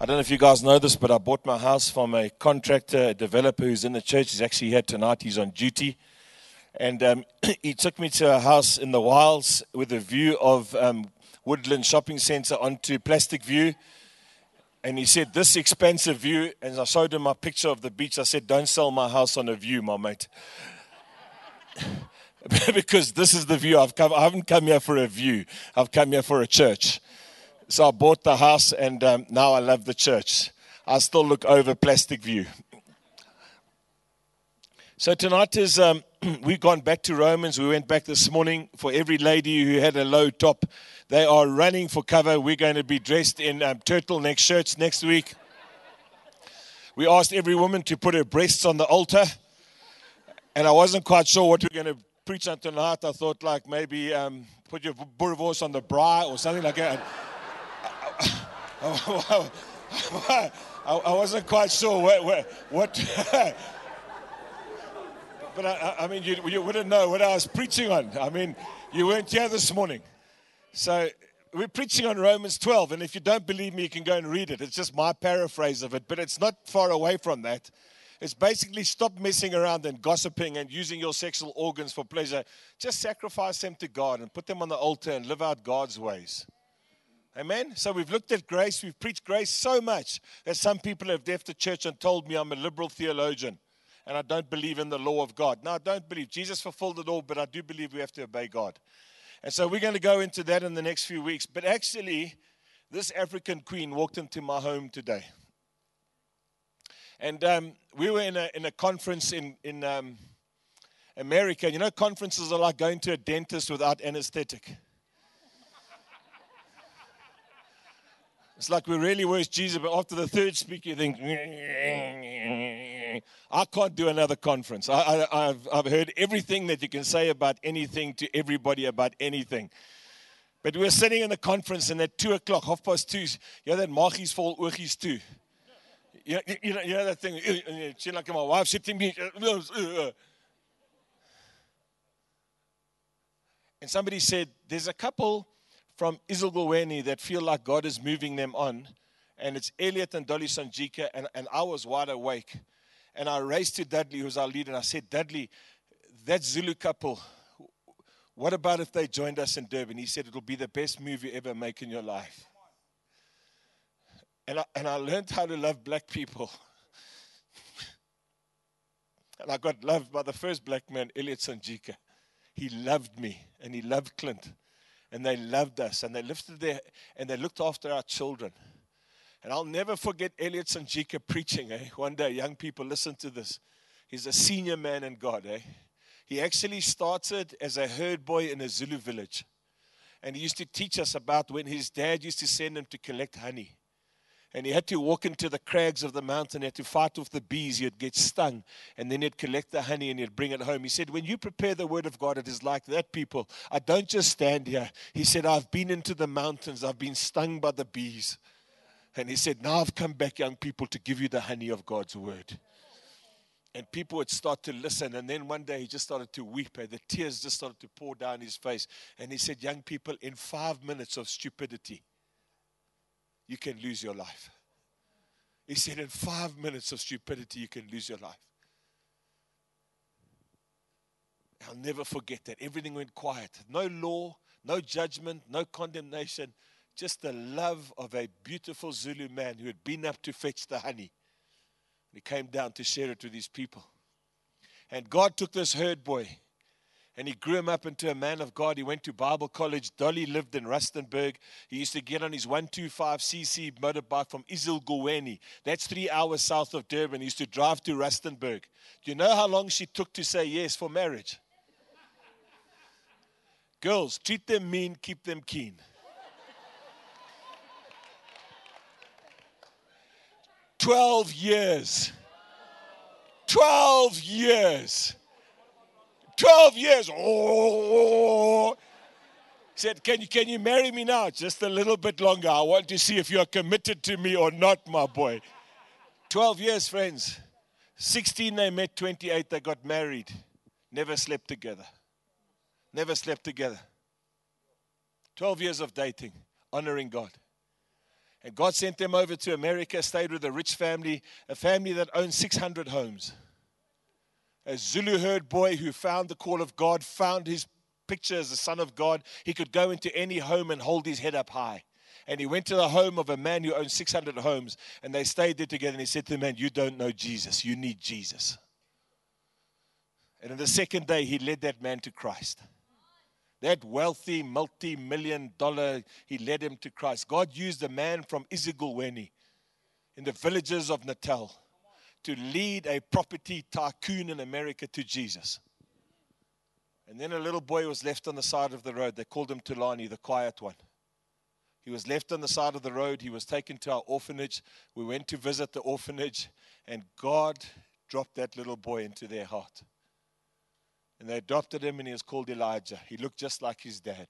I don't know if you guys know this, but I bought my house from a contractor, a developer who's in the church. He's actually here tonight. He's on duty. And um, he took me to a house in the wilds with a view of um, Woodland Shopping Centre onto Plastic View. And he said, This expensive view. And I showed him my picture of the beach. I said, Don't sell my house on a view, my mate. because this is the view I've come. I haven't come here for a view, I've come here for a church. So I bought the house, and um, now I love the church. I still look over Plastic View. So tonight is um, we've gone back to Romans. We went back this morning for every lady who had a low top. They are running for cover. We're going to be dressed in um, turtleneck shirts next week. We asked every woman to put her breasts on the altar, and I wasn't quite sure what we are going to preach on tonight. I thought like maybe um, put your boerewors on the bra or something like that. I, I, wasn't quite sure what. what, what but I, I, mean, you, you wouldn't know what I was preaching on. I mean, you weren't here this morning. So we're preaching on Romans 12. And if you don't believe me, you can go and read it. It's just my paraphrase of it, but it's not far away from that. It's basically stop messing around and gossiping and using your sexual organs for pleasure. Just sacrifice them to God and put them on the altar and live out God's ways. Amen. So we've looked at grace. We've preached grace so much that some people have left the church and told me I'm a liberal theologian and I don't believe in the law of God. No, I don't believe. Jesus fulfilled it all, but I do believe we have to obey God. And so we're going to go into that in the next few weeks. But actually, this African queen walked into my home today. And um, we were in a, in a conference in, in um, America. You know, conferences are like going to a dentist without anesthetic. It's like we really worship Jesus, but after the third speaker, you think, I can't do another conference. I, have I've heard everything that you can say about anything to everybody about anything. But we were sitting in the conference, and at 2 o'clock, half past 2, you know that magies vol oogies too. You know, you, know, you know that thing, she like my wife sitting me. And somebody said, There's a couple from Isildalweni that feel like God is moving them on. And it's Elliot and Dolly Sonjica, and, and I was wide awake. And I raced to Dudley, who's our leader, and I said, Dudley, that Zulu couple, what about if they joined us in Durban? He said, It'll be the best move you ever make in your life. And I, and I learned how to love black people. and I got loved by the first black man, Elliot Sonjica. He loved me, and he loved Clint and they loved us and they lifted their and they looked after our children. And I'll never forget Elliot Sonjica preaching. Eh? One day, young people, listen to this. He's a senior man in God. Eh? He actually started as a herd boy in a Zulu village. And he used to teach us about when his dad used to send him to collect honey and he had to walk into the crags of the mountain. He had to fight off the bees. He'd get stung, and then he'd collect the honey and he'd bring it home. He said, When you prepare the word of God, it is like that, people. I don't just stand here. He said, I've been into the mountains, I've been stung by the bees. And he said, Now I've come back, young people, to give you the honey of God's word. And people would start to listen. And then one day he just started to weep. And the tears just started to pour down his face. And he said, Young people, in five minutes of stupidity, you can lose your life. He said, in five minutes of stupidity, you can lose your life. I'll never forget that. Everything went quiet. No law, no judgment, no condemnation. Just the love of a beautiful Zulu man who had been up to fetch the honey. He came down to share it with his people. And God took this herd boy and he grew him up into a man of God. He went to Bible college. Dolly lived in Rustenburg. He used to get on his 125cc motorbike from Isildalweni. That's three hours south of Durban. He used to drive to Rustenburg. Do you know how long she took to say yes for marriage? Girls, treat them mean, keep them keen. 12 years. 12 years. 12 years. Oh. oh, oh, oh said, can you, can you marry me now? Just a little bit longer. I want to see if you're committed to me or not, my boy. 12 years, friends. 16 they met, 28 they got married. Never slept together. Never slept together. 12 years of dating, honoring God. And God sent them over to America, stayed with a rich family, a family that owned 600 homes. A Zulu herd boy who found the call of God, found his picture as the Son of God. He could go into any home and hold his head up high. And he went to the home of a man who owned 600 homes, and they stayed there together. And he said to the man, You don't know Jesus. You need Jesus. And on the second day, he led that man to Christ. That wealthy, multi million dollar, he led him to Christ. God used a man from Isiguweni in the villages of Natal to lead a property tycoon in America to Jesus. And then a little boy was left on the side of the road. They called him Thulani, the quiet one. He was left on the side of the road. He was taken to our orphanage. We went to visit the orphanage, and God dropped that little boy into their heart. And they adopted him, and he was called Elijah. He looked just like his dad.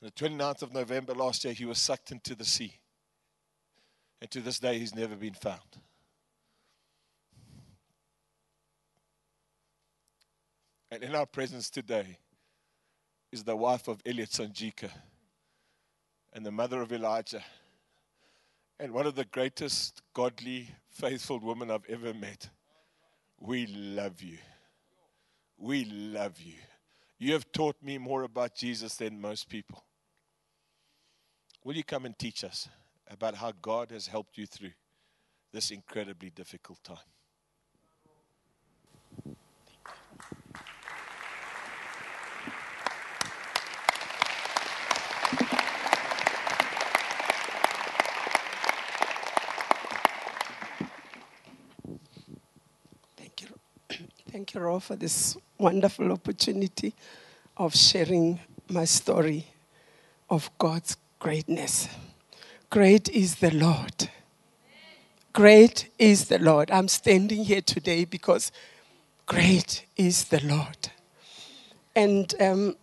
On the 29th of November last year, he was sucked into the sea. And to this day, he's never been found. And in our presence today is the wife of Elliot Sonjica and the mother of Elijah and one of the greatest godly, faithful women I've ever met. We love you. We love you. You have taught me more about Jesus than most people. Will you come and teach us about how God has helped you through this incredibly difficult time? You, Ro, for this wonderful opportunity of sharing my story of God's greatness. Great is the Lord. Great is the Lord. I'm standing here today because great is the Lord. And um,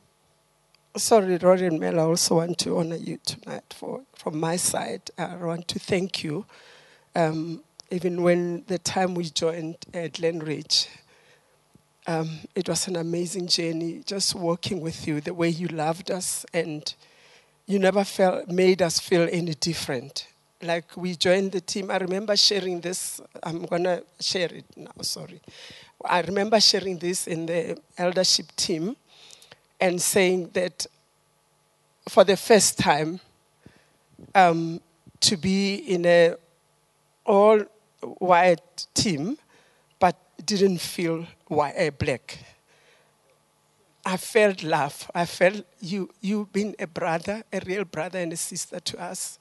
sorry, Rory and Mel, I also want to honor you tonight for, from my side. I want to thank you. Um, even when the time we joined at Glenridge, um, it was an amazing journey just working with you, the way you loved us, and you never felt, made us feel any different. Like we joined the team, I remember sharing this. I'm going to share it now, sorry. I remember sharing this in the eldership team and saying that for the first time, um, to be in a all white team didn't feel white, uh, black. I felt love. I felt you, you've been a brother, a real brother and a sister to us.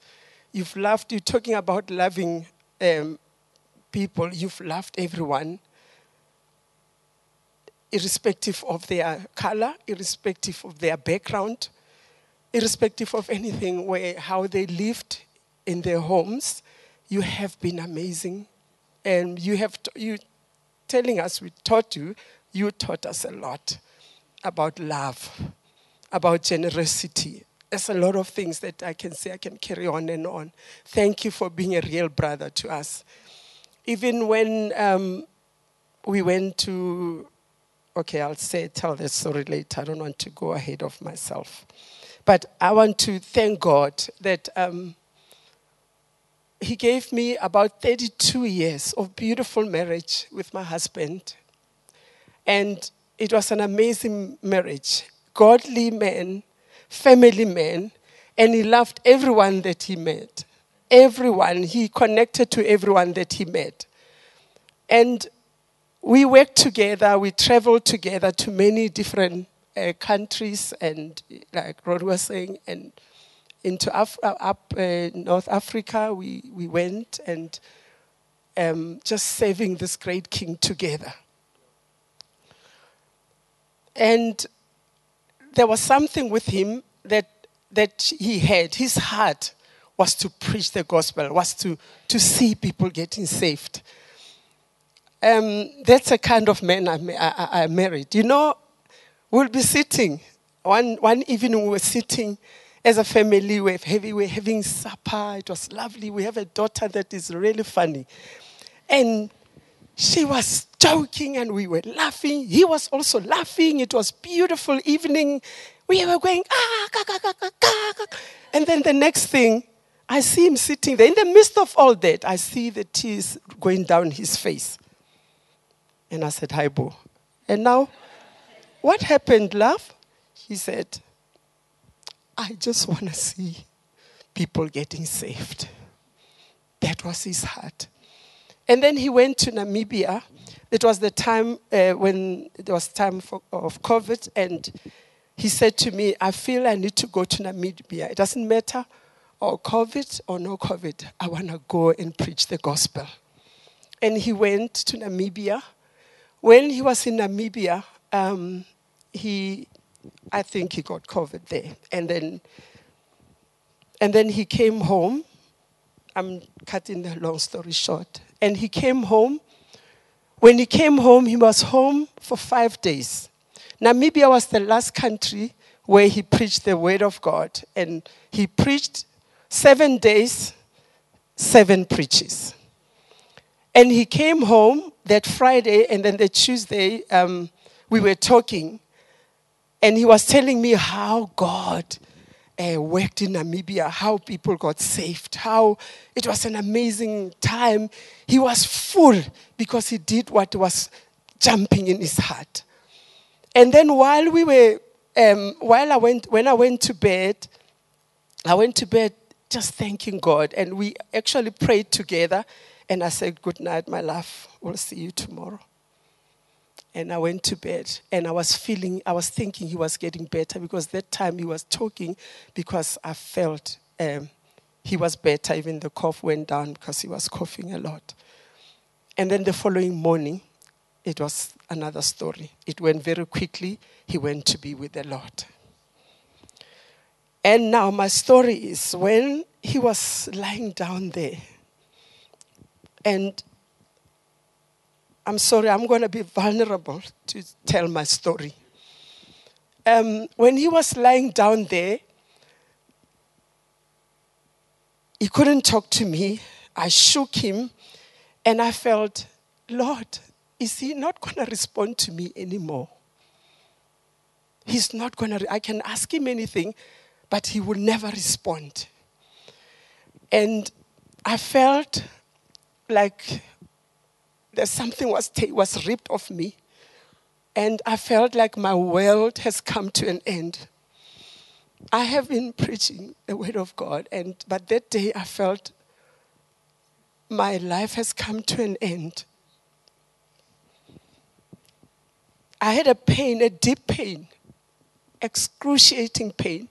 You've loved, you're talking about loving um, people, you've loved everyone, irrespective of their color, irrespective of their background, irrespective of anything, where, how they lived in their homes. You have been amazing. And you have, you telling us we taught you, you taught us a lot about love, about generosity. There's a lot of things that I can say I can carry on and on. Thank you for being a real brother to us. Even when um, we went to, okay, I'll say, tell the story later. I don't want to go ahead of myself. But I want to thank God that um, he gave me about 32 years of beautiful marriage with my husband. And it was an amazing marriage. Godly man, family man, and he loved everyone that he met. Everyone. He connected to everyone that he met. And we worked together, we traveled together to many different uh, countries, and like Rod was saying, and into Af- uh, up uh, North Africa. We, we went and um, just serving this great king together. And there was something with him that, that he had. His heart was to preach the gospel, was to, to see people getting saved. Um, that's a kind of man I, I, I married. You know, we'll be sitting. One, one evening we were sitting as a family, we're having, we're having supper. It was lovely. We have a daughter that is really funny. And she was joking and we were laughing. He was also laughing. It was beautiful evening. We were going, ah, ka, ka, ka, ka, ka. And then the next thing, I see him sitting there. In the midst of all that, I see the tears going down his face. And I said, Hi, Bo. And now, what happened, love? He said, I just want to see people getting saved. That was his heart. And then he went to Namibia. It was the time uh, when it was time for, of COVID, and he said to me, I feel I need to go to Namibia. It doesn't matter, or COVID or no COVID, I want to go and preach the gospel. And he went to Namibia. When he was in Namibia, um, he, I think he got COVID there. And then, and then he came home. I'm cutting the long story short. And he came home. When he came home, he was home for five days. Namibia was the last country where he preached the word of God. And he preached seven days, seven preaches. And he came home that Friday, and then the Tuesday, um, we were talking. And he was telling me how God uh, worked in Namibia, how people got saved, how it was an amazing time. He was full because he did what was jumping in his heart. And then while we were, um, while I went, when I went to bed, I went to bed just thanking God, and we actually prayed together. And I said, "Good night, my love. We'll see you tomorrow." And I went to bed, and I was feeling, I was thinking he was getting better because that time he was talking because I felt um, he was better. Even the cough went down because he was coughing a lot. And then the following morning, it was another story. It went very quickly. He went to be with the Lord. And now my story is when he was lying down there, and I'm sorry, I'm going to be vulnerable to tell my story. Um, when he was lying down there, he couldn't talk to me. I shook him, and I felt, Lord, is he not going to respond to me anymore? He's not going to, I can ask him anything, but he will never respond. And I felt like that something was, ta- was ripped off me. And I felt like my world has come to an end. I have been preaching the word of God, and but that day I felt my life has come to an end. I had a pain, a deep pain, excruciating pain.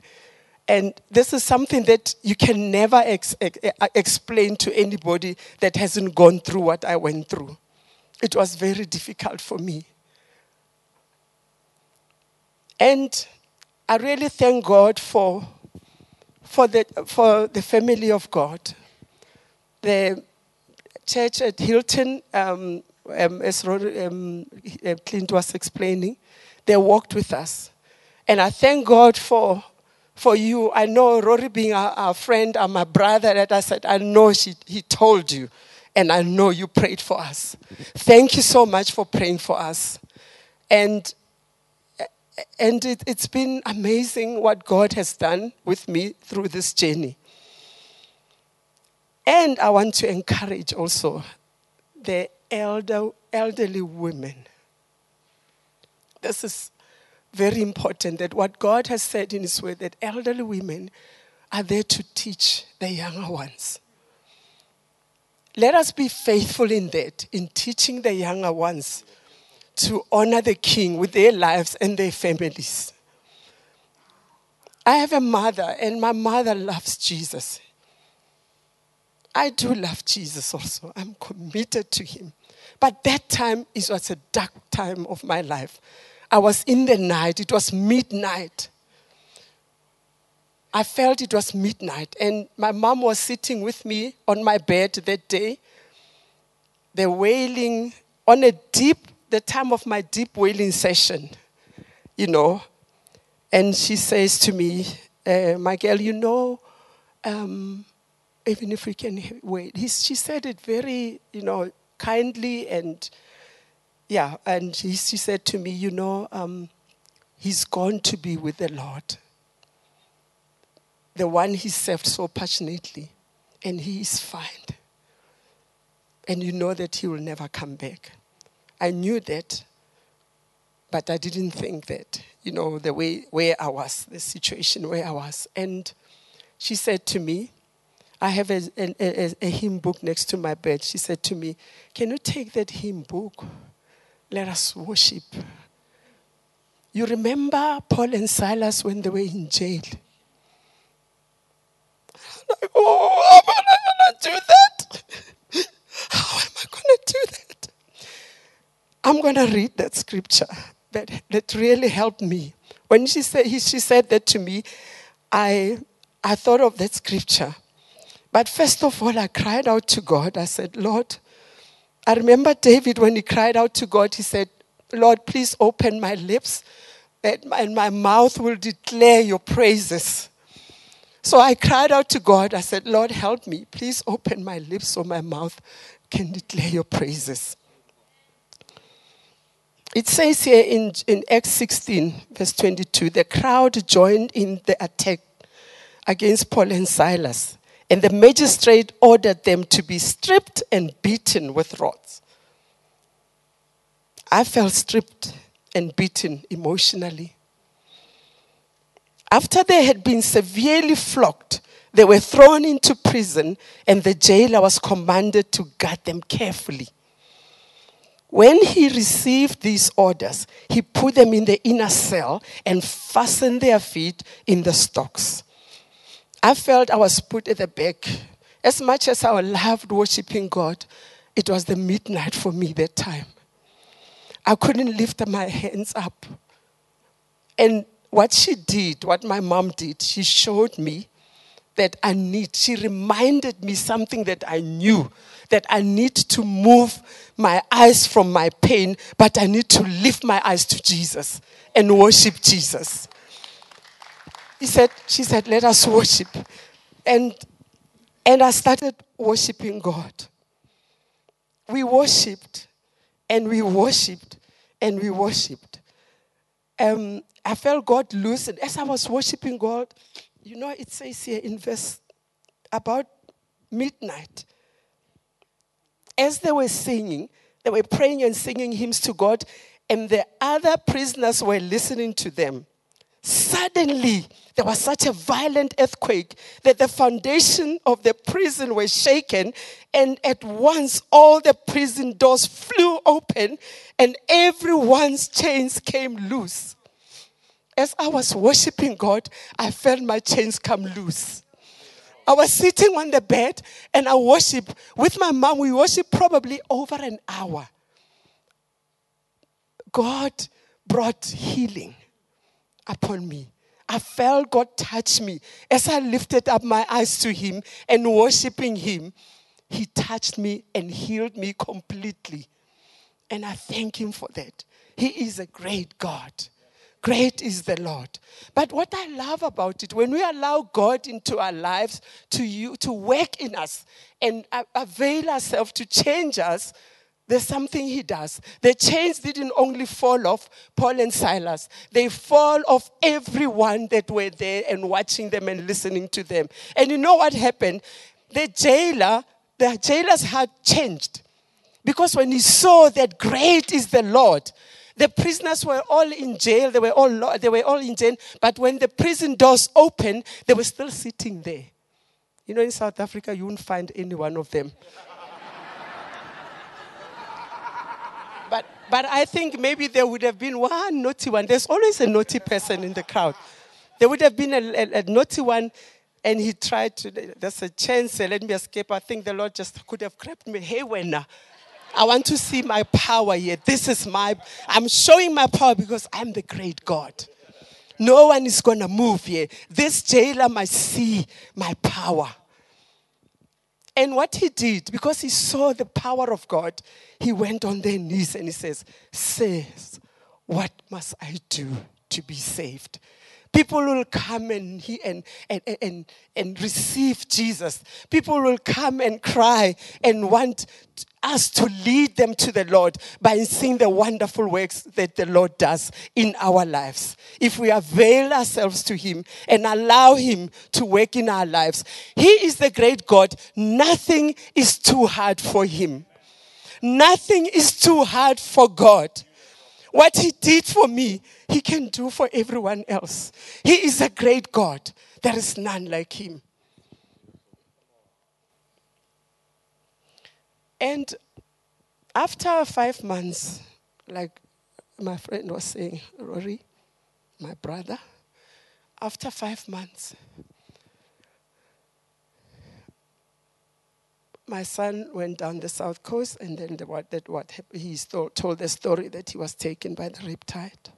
And this is something that you can never ex- ex- explain to anybody that hasn't gone through what I went through. It was very difficult for me. And I really thank God for, for, the, for the family of God. The church at Hilton, um, um, as um, Clint was explaining, they walked with us. And I thank God for for you. I know Rory being our, our friend and my brother that I said, I know she, he told you, and I know you prayed for us. Thank you so much for praying for us. And and it, it's been amazing what God has done with me through this journey. And I want to encourage also the elder, elderly women. This is very important that what God has said in His word that elderly women are there to teach the younger ones. Let us be faithful in that, in teaching the younger ones to honor the King with their lives and their families. I have a mother, and my mother loves Jesus. I do love Jesus also. I'm committed to Him. But that time it was a dark time of my life. I was in the night, it was midnight. I felt it was midnight, and my mom was sitting with me on my bed that day. The wailing on a deep, the time of my deep wailing session, you know. And she says to me, uh, My girl, you know, um, even if we can wait. He, she said it very, you know, kindly and yeah, and he, she said to me, You know, um, he's gone to be with the Lord, the one he served so passionately. and he is fine. And you know that he will never come back. I knew that, but I didn't think that, you know, the way where I was, the situation where I was. And she said to me, I have a, a, a, a hymn book next to my bed. She said to me, Can you take that hymn book? Let us worship. You remember Paul and Silas when they were in jail? Oh, how am I going to do that? How am I going to do that? I'm going to read that scripture that, that really helped me. When she said, he, she said that to me, I, I thought of that scripture. But first of all, I cried out to God. I said, Lord, I remember David when he cried out to God, he said, Lord, please open my lips and my mouth will declare your praises. So I cried out to God. I said, Lord, help me. Please open my lips so my mouth can declare your praises. It says here in, in Acts 16, verse 22, the crowd joined in the attack against Paul and Silas, and the magistrate ordered them to be stripped and beaten with rods. I felt stripped and beaten emotionally. After they had been severely flogged, they were thrown into prison, and the jailer was commanded to guard them carefully. When he received these orders, he put them in the inner cell and fastened their feet in the stocks. I felt I was put at the back. As much as I loved worshiping God, it was the midnight for me that time. I couldn't lift my hands up. And what she did, what my mom did, she showed me that I need, she reminded me something that I knew that I need to move my eyes from my pain, but I need to lift my eyes to Jesus and worship Jesus. He said, she said, let us worship. And, and I started worshiping God. We worshiped and we worshiped and we worshiped. Um, I felt God loosen. As I was worshiping God, you know, it says here in verse about midnight. As they were singing, they were praying and singing hymns to God, and the other prisoners were listening to them. Suddenly, there was such a violent earthquake that the foundation of the prison was shaken, and at once all the prison doors flew open, and everyone's chains came loose as I was worshiping God, I felt my chains come loose. I was sitting on the bed and I worship with my mom. We worship probably over an hour. God brought healing upon me. I felt God touch me. As I lifted up my eyes to Him and worshiping Him, He touched me and healed me completely. And I thank Him for that. He is a great God. Great is the Lord. But what I love about it, when we allow God into our lives to, you, to work in us and avail ourselves to change us, there's something he does. The chains didn't only fall off Paul and Silas, they fall off everyone that were there and watching them and listening to them. And you know what happened? The jailer, the jailer's heart changed. Because when he saw that great is the Lord, the prisoners were all in jail. They were all, they were all in jail. But when the prison doors opened, they were still sitting there. You know, in South Africa, you won't find any one of them. But, I think maybe there would have been one naughty one. There's always a naughty person in the crowd. There would have been a, a, a naughty one, and he tried to, there's a chance, uh, let me escape. I think the Lord just could have grabbed me. Hey, when I want to see my power here. This is my, I'm showing my power because I'm the great God. No one is going to move here. This jailer must see my power. And what he did, because he saw the power of God, he went on their knees and he says, Says, what must I do to be saved? People will come and, and, and, and, and receive Jesus. People will come and cry and want us to lead them to the Lord by seeing the wonderful works that the Lord does in our lives. If we avail ourselves to Him and allow Him to work in our lives, He is the great God. Nothing is too hard for Him. Nothing is too hard for God. What He did for me, He can do for everyone else. He is a great God. There is none like Him. And after five months, like my friend was saying, Rory, my brother, after five months, my son went down the south coast, and then the, what, that, what he told, told the story that he was taken by the riptide.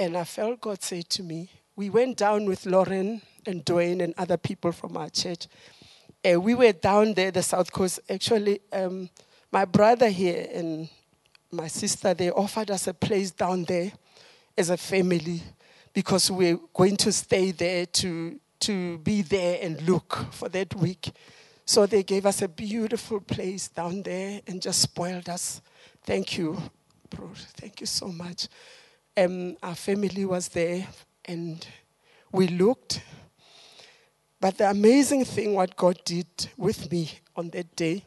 And I felt God say to me, we went down with Lauren and Dwayne and other people from our church. Uh, we were down there, the south coast. Actually, um, my brother here and my sister, they offered us a place down there as a family because we we're going to stay there to, to be there and look for that week. So they gave us a beautiful place down there and just spoiled us. Thank you, bro. Thank you so much. Um, our family was there and we looked. But the amazing thing, what God did with me on that day,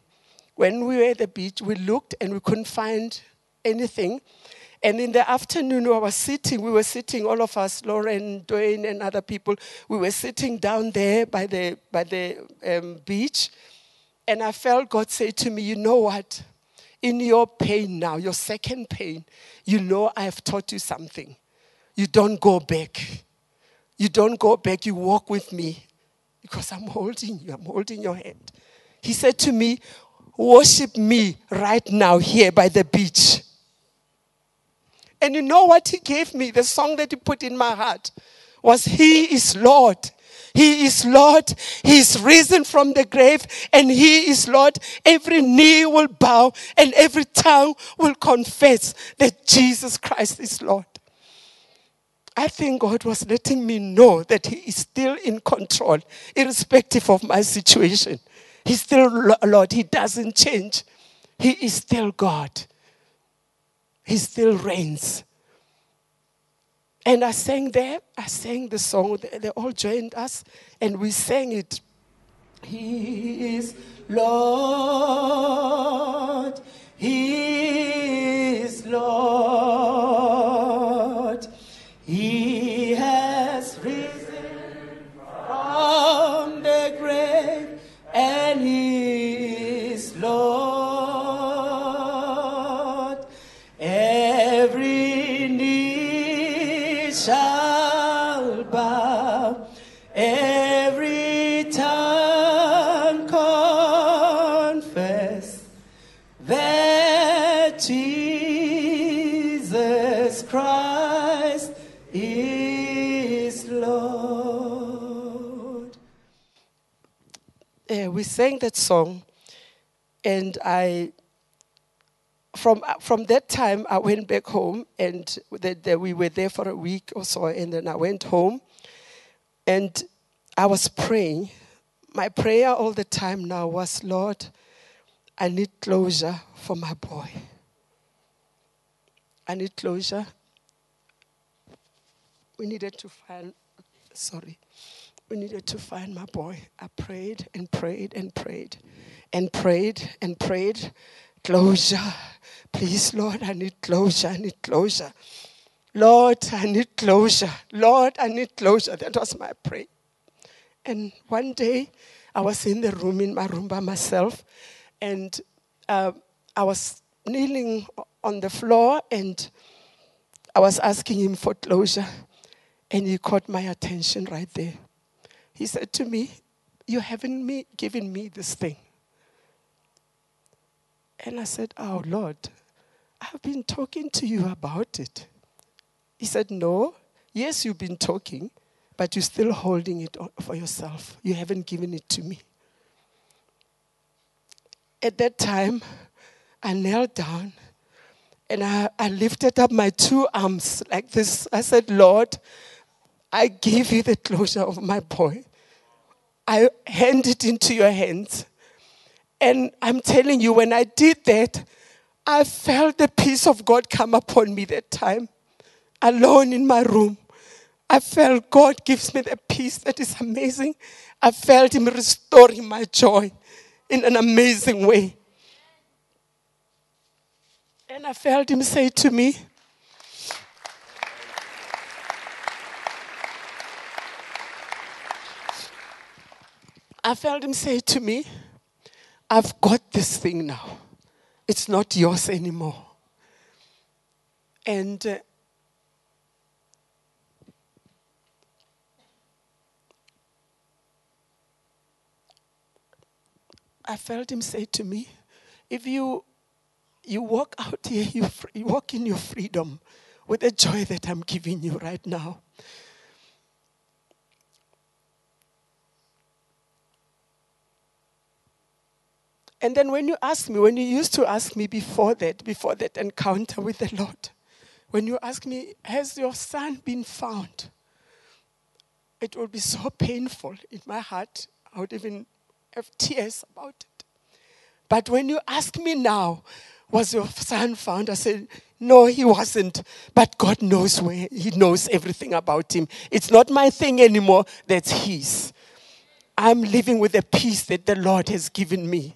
when we were at the beach, we looked and we couldn't find anything. And in the afternoon, we were sitting, we were sitting, all of us, Lauren, Dwayne, and other people, we were sitting down there by the, by the um, beach. And I felt God say to me, You know what? In your pain now, your second pain, you know I have taught you something. You don't go back. You don't go back. You walk with me because I'm holding you, I'm holding your hand. He said to me, Worship me right now here by the beach. And you know what he gave me? The song that he put in my heart was He is Lord. He is Lord. He is risen from the grave and He is Lord. Every knee will bow and every tongue will confess that Jesus Christ is Lord. I think God was letting me know that He is still in control, irrespective of my situation. He's still Lord. He doesn't change. He is still God. He still reigns. And I sang there, I sang the song, they all joined us, and we sang it. He is Lord, He is Lord. Sang that song, and I, from, from that time, I went back home, and the, we were there for a week or so, and then I went home, and I was praying. My prayer all the time now was, Lord, I need closure for my boy. I need closure. We needed to find, sorry we needed to find my boy. I prayed and prayed and prayed and prayed and prayed. Closure. Please, Lord, I need closure. I need closure. Lord, I need closure. Lord, I need closure. That was my prayer. And one day, I was in the room, in my room by myself, and uh, I was kneeling on the floor and I was asking him for closure. And he caught my attention right there. He said to me, You haven't me, given me this thing. And I said, Oh Lord, I've been talking to you about it. He said, No, yes, you've been talking, but you're still holding it for yourself. You haven't given it to me. At that time, I knelt down and I, I lifted up my two arms like this. I said, Lord, I give you the closure of my boy. I hand it into your hands. And I'm telling you, when I did that, I felt the peace of God come upon me that time, alone in my room. I felt God gives me the peace that is amazing. I felt Him restoring my joy in an amazing way. And I felt Him say to me, I felt Him say to me, I've got this thing now. It's not yours anymore. And uh, I felt him say to me, if you you walk out here, you, you walk in your freedom with the joy that I'm giving you right now. And then when you ask me, when you used to ask me before that, before that encounter with the Lord, when you ask me, has your son been found? It would be so painful in my heart. I would even have tears about it. But when you ask me now, was your son found? I said, no, he wasn't. But God knows where, he knows everything about him. It's not my thing anymore, that's his. I'm living with the peace that the Lord has given me.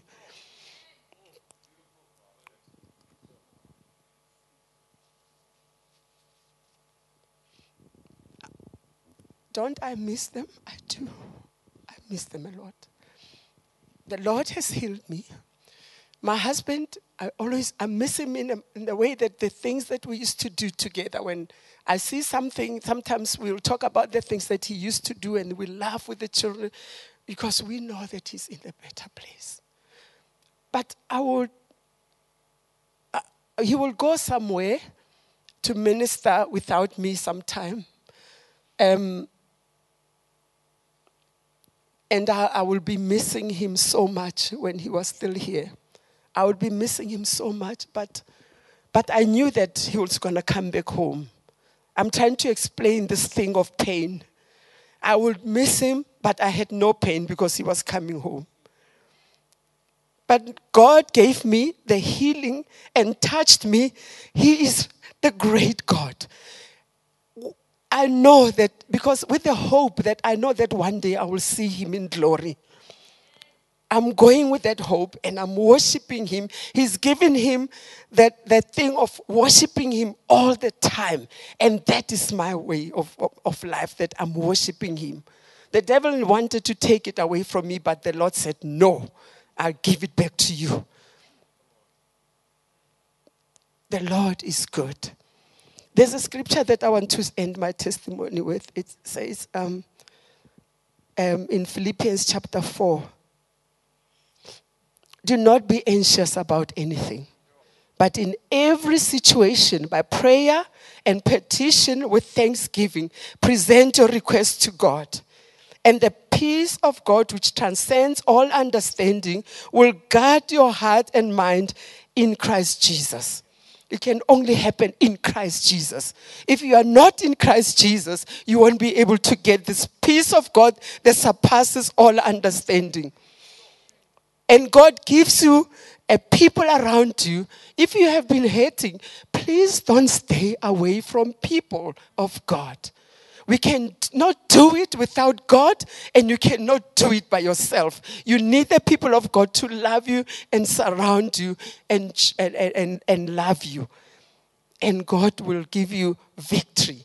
Don't I miss them? I do. I miss them a lot. The Lord has healed me. My husband, I always I miss him in, a, in the way that the things that we used to do together. When I see something, sometimes we'll talk about the things that he used to do, and we laugh with the children because we know that he's in a better place. But I will, uh, he will go somewhere to minister without me sometime. Um, and I, I will be missing him so much when he was still here. I would be missing him so much, but, but I knew that he was going to come back home. I'm trying to explain this thing of pain. I would miss him, but I had no pain because he was coming home. But God gave me the healing and touched me. He is the great God. I know that because with the hope that I know that one day I will see him in glory. I'm going with that hope and I'm worshiping him. He's given him that, that thing of worshiping him all the time. And that is my way of, of, of life, that I'm worshiping him. The devil wanted to take it away from me, but the Lord said, No, I'll give it back to you. The Lord is good. There's a scripture that I want to end my testimony with. It says um, um, in Philippians chapter 4 Do not be anxious about anything, but in every situation, by prayer and petition with thanksgiving, present your request to God. And the peace of God, which transcends all understanding, will guard your heart and mind in Christ Jesus. It can only happen in Christ Jesus. If you are not in Christ Jesus, you won't be able to get this peace of God that surpasses all understanding. And God gives you a people around you. If you have been hurting, please don't stay away from people of God. We cannot do it without God, and you cannot do it by yourself. You need the people of God to love you and surround you and, and, and, and love you. And God will give you victory.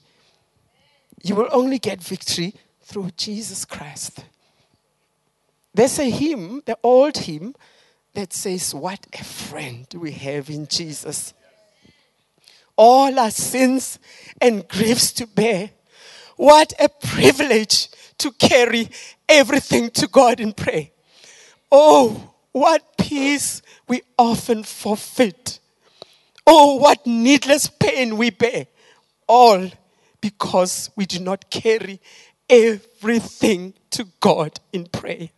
You will only get victory through Jesus Christ. There's a hymn, the old hymn, that says, What a friend we have in Jesus. All our sins and griefs to bear what a privilege to carry everything to God in prayer. Oh, what peace we often forfeit. Oh, what needless pain we bear. All because we do not carry everything to God in prayer.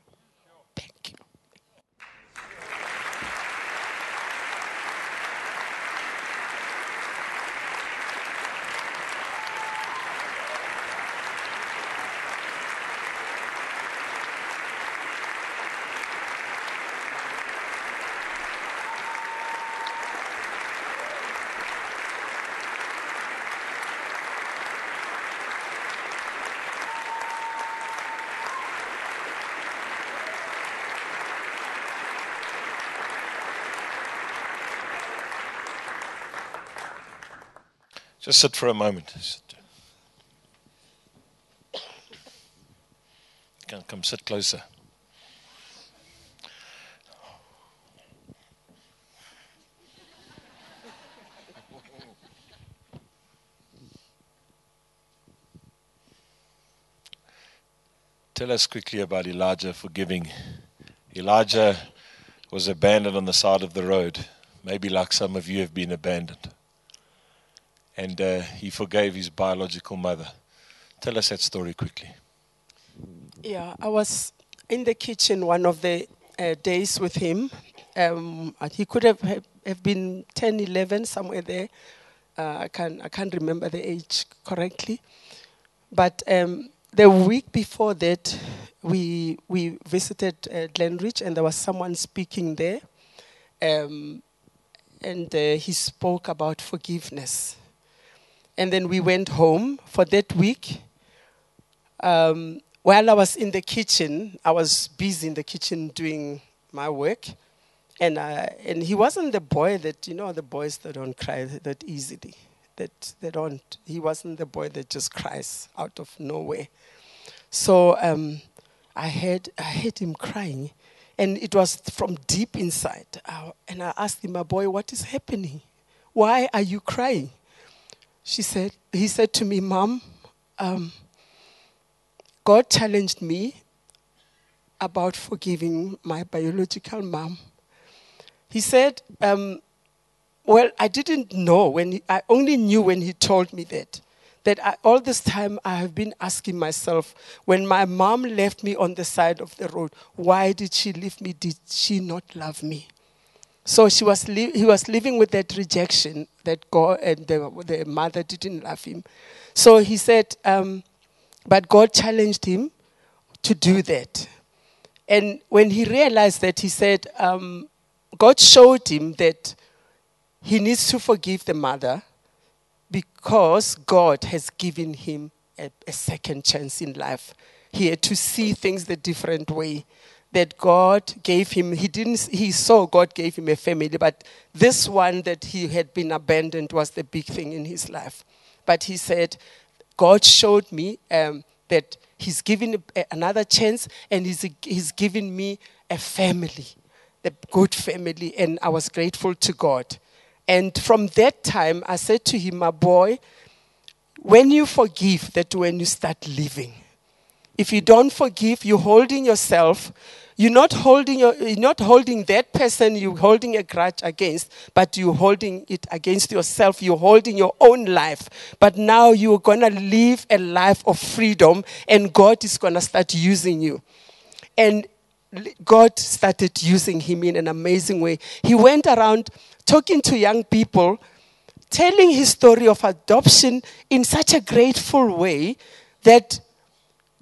Just sit for a moment. Come, come sit closer. Tell us quickly about Elijah forgiving. Elijah was abandoned on the side of the road, maybe like some of you have been abandoned. And uh, he forgave his biological mother. Tell us that story quickly. Yeah, I was in the kitchen one of the uh, days with him. Um, he could have, have been 10, 11, somewhere there. Uh, I, can't, I can't remember the age correctly. But um, the week before that, we, we visited uh, Glenridge and there was someone speaking there. Um, and uh, he spoke about forgiveness. And then we went home for that week. Um, while I was in the kitchen, I was busy in the kitchen doing my work. And, uh, and he wasn't the boy that, you know, the boys that don't cry that easily. That they don't, he wasn't the boy that just cries out of nowhere. So um, I, heard, I heard him crying. And it was from deep inside. Uh, and I asked him, my boy, what is happening? Why are you crying? She said, he said to me, Mom, um, God challenged me about forgiving my biological mom. He said, um, Well, I didn't know when, he, I only knew when he told me that. That I, all this time I have been asking myself, when my mom left me on the side of the road, why did she leave me? Did she not love me? So she was li- he was living with that rejection that God and the, the mother didn't love him. So he said, um, but God challenged him to do that. And when he realized that, he said, um, God showed him that he needs to forgive the mother because God has given him a, a, second chance in life. He had to see things the different way. That God gave him, he didn't, he saw God gave him a family, but this one that he had been abandoned was the big thing in his life. But he said, God showed me um, that he's given another chance and he's, he's given me a family a good family, and I was grateful to God. And from that time, I said to him, My boy, when you forgive, that when you start living. If you don't forgive, you're holding yourself. You're not holding, your, you're not holding that person you're holding a grudge against, but you're holding it against yourself. You're holding your own life. But now you're going to live a life of freedom, and God is going to start using you. And God started using him in an amazing way. He went around talking to young people, telling his story of adoption in such a grateful way that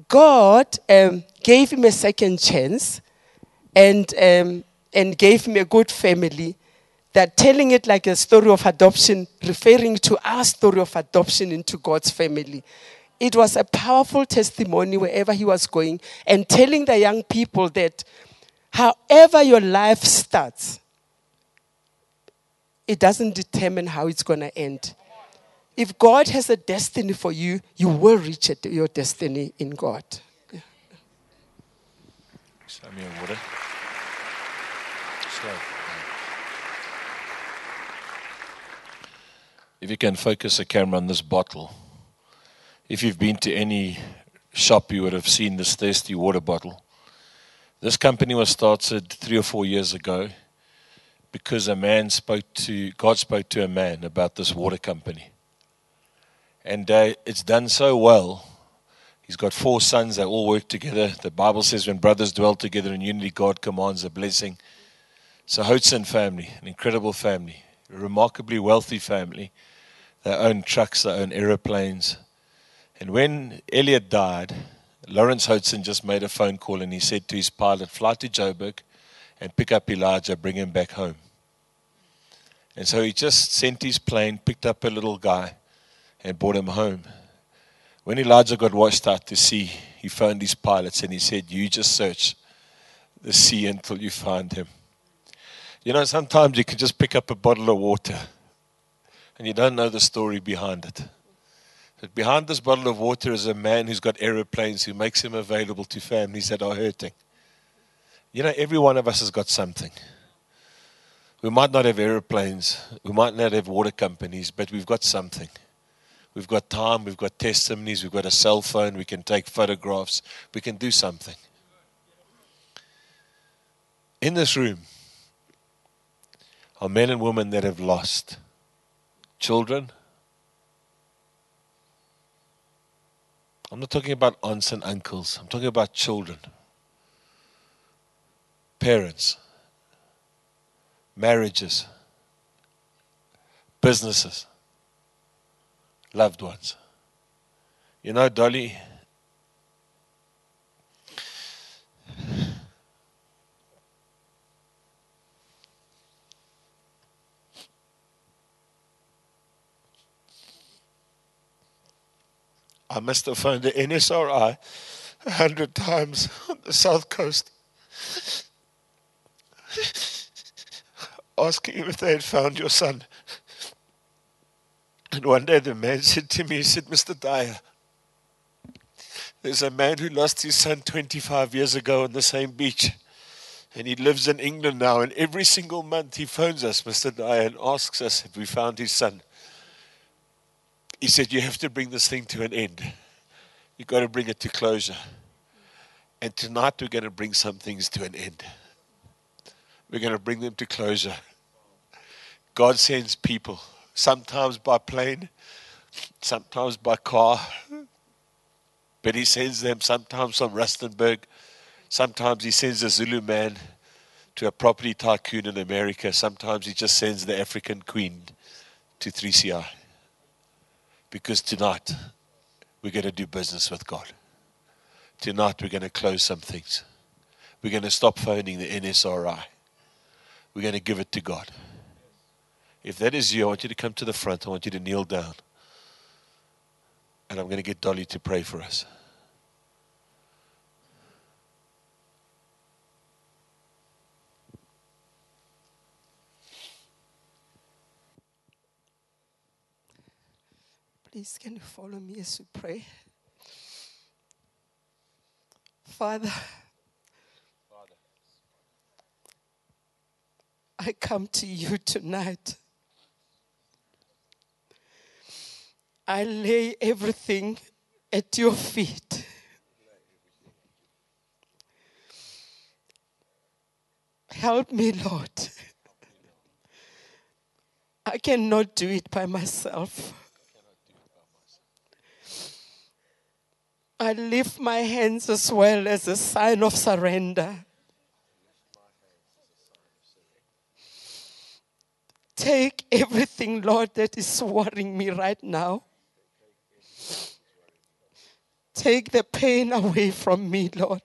God um, gave him a second chance and, um, and gave him a good family. That telling it like a story of adoption, referring to our story of adoption into God's family it was a powerful testimony wherever he was going and telling the young people that however your life starts, it doesn't determine how it's going to end. If God has a destiny for you, you will reach your destiny in God. Slow. If you can focus the camera on this bottle. If you've been to any shop, you would have seen this Thirsti water bottle. This company was started three or four years ago because a man spoke to, God spoke to a man about this water company. And uh, it's done so well. He's got four sons that all work together. The Bible says when brothers dwell together in unity, God commands a blessing. It's a Hodson family, an incredible family, a remarkably wealthy family. They own trucks, they own aeroplanes. And when Elliot died, Lawrence Hodson just made a phone call and he said to his pilot, Fly to Joburg and pick up Elijah, bring him back home. And so he just sent his plane, picked up a little guy, and brought him home. When Elijah got washed out to sea, he found his pilots and he said, You just search the sea until you find him. You know, sometimes you can just pick up a bottle of water and you don't know the story behind it. But behind this bottle of water is a man who's got aeroplanes who makes him available to families that are hurting. You know, every one of us has got something. We might not have aeroplanes, we might not have water companies, but we've got something. We've got time, we've got testimonies, we've got a cell phone, we can take photographs, we can do something. In this room are men and women that have lost children. I'm not talking about aunts and uncles, I'm talking about children, parents, marriages, businesses loved ones. You know, Dolly, I must have phoned the NSRI a hundred times on the south coast asking if they had found your son. And one day the man said to me, he said, Mr. Dyer, there's a man who lost his son 25 years ago on the same beach. And he lives in England now. And every single month he phones us, Mr. Dyer, and asks us if we found his son. He said, You have to bring this thing to an end. You've got to bring it to closure. And tonight we're going to bring some things to an end. We're going to bring them to closure. God sends people sometimes by plane, sometimes by car. But he sends them sometimes from Rustenburg. Sometimes he sends a Zulu man to a property tycoon in America. Sometimes he just sends the African queen to 3CR. Because tonight we're going to do business with God. Tonight we're going to close some things. We're going to stop phoning the NSRI. We're going to give it to God. If that is you, I want you to come to the front. I want you to kneel down. And I'm going to get Dolly to pray for us. Please, can you follow me as we pray? Father, Father, I come to you tonight I lay everything at your feet. Help me, Lord. I cannot do it by myself. I lift my hands as well as a sign of surrender. Take everything, Lord, that is worrying me right now. Take the pain away from me, Lord.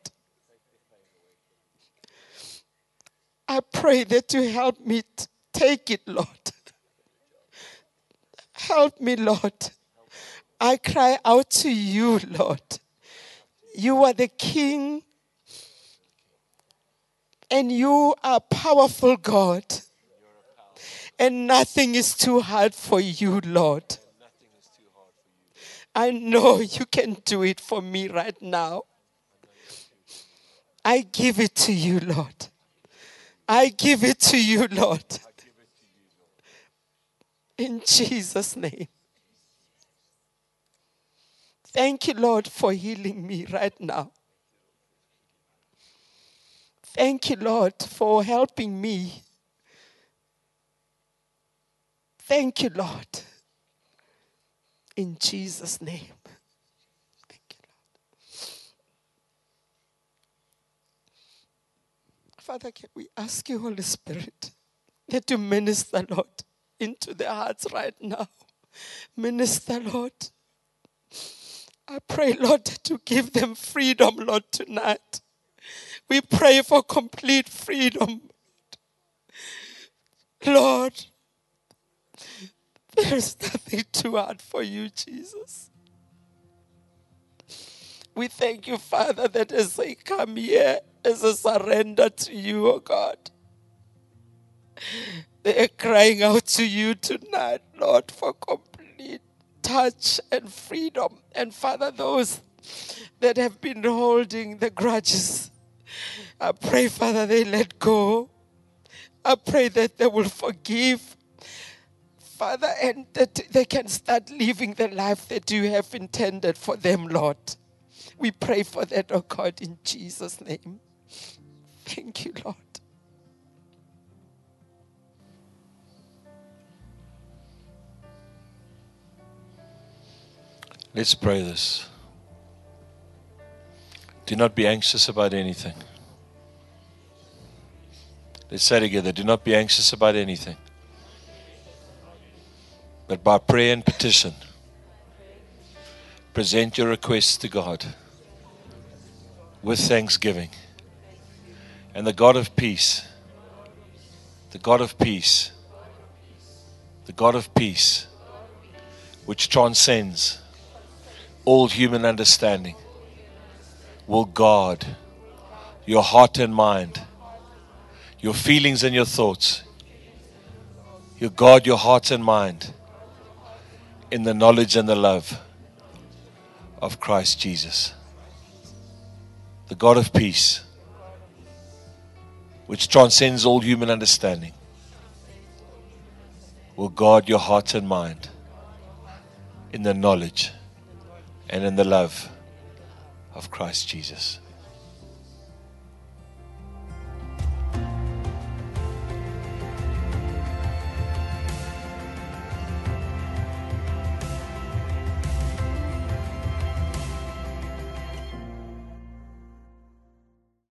I pray that you help me take it, Lord. Help me, Lord. I cry out to you, Lord. You are the King, and you are powerful God. And nothing is too hard for you, Lord. I know you can do it for me right now. I give it to you, Lord. I give it to you, Lord. In Jesus' name. Thank you, Lord, for healing me right now. Thank you, Lord, for helping me. Thank you, Lord in Jesus' name. Thank you, Lord. Father, can we ask you, Holy Spirit, that you minister, Lord, into their hearts right now? Minister, Lord. I pray, Lord, to give them freedom, Lord, tonight. We pray for complete freedom. Lord, there's nothing too hard for you, Jesus. We thank you, Father, that as they come here as a surrender to you, oh God, they are crying out to you tonight, Lord, for complete touch and freedom. And Father, those that have been holding the grudges, I pray, Father, they let go. I pray that they will forgive. Father, and that they can start living the life that you have intended for them, Lord. We pray for that, oh God, in Jesus' name. Thank you, Lord. Let's pray this. Do not be anxious about anything. Let's say together do not be anxious about anything. But by prayer and petition, present your requests to God with thanksgiving. And the God of peace, the God of peace, the God of peace, which transcends all human understanding, will guard your heart and mind, your feelings and your thoughts. You guard your heart and mind in the knowledge and the love of Christ Jesus. The God of peace, which transcends all human understanding, will guard your heart and mind in the knowledge and in the love of Christ Jesus.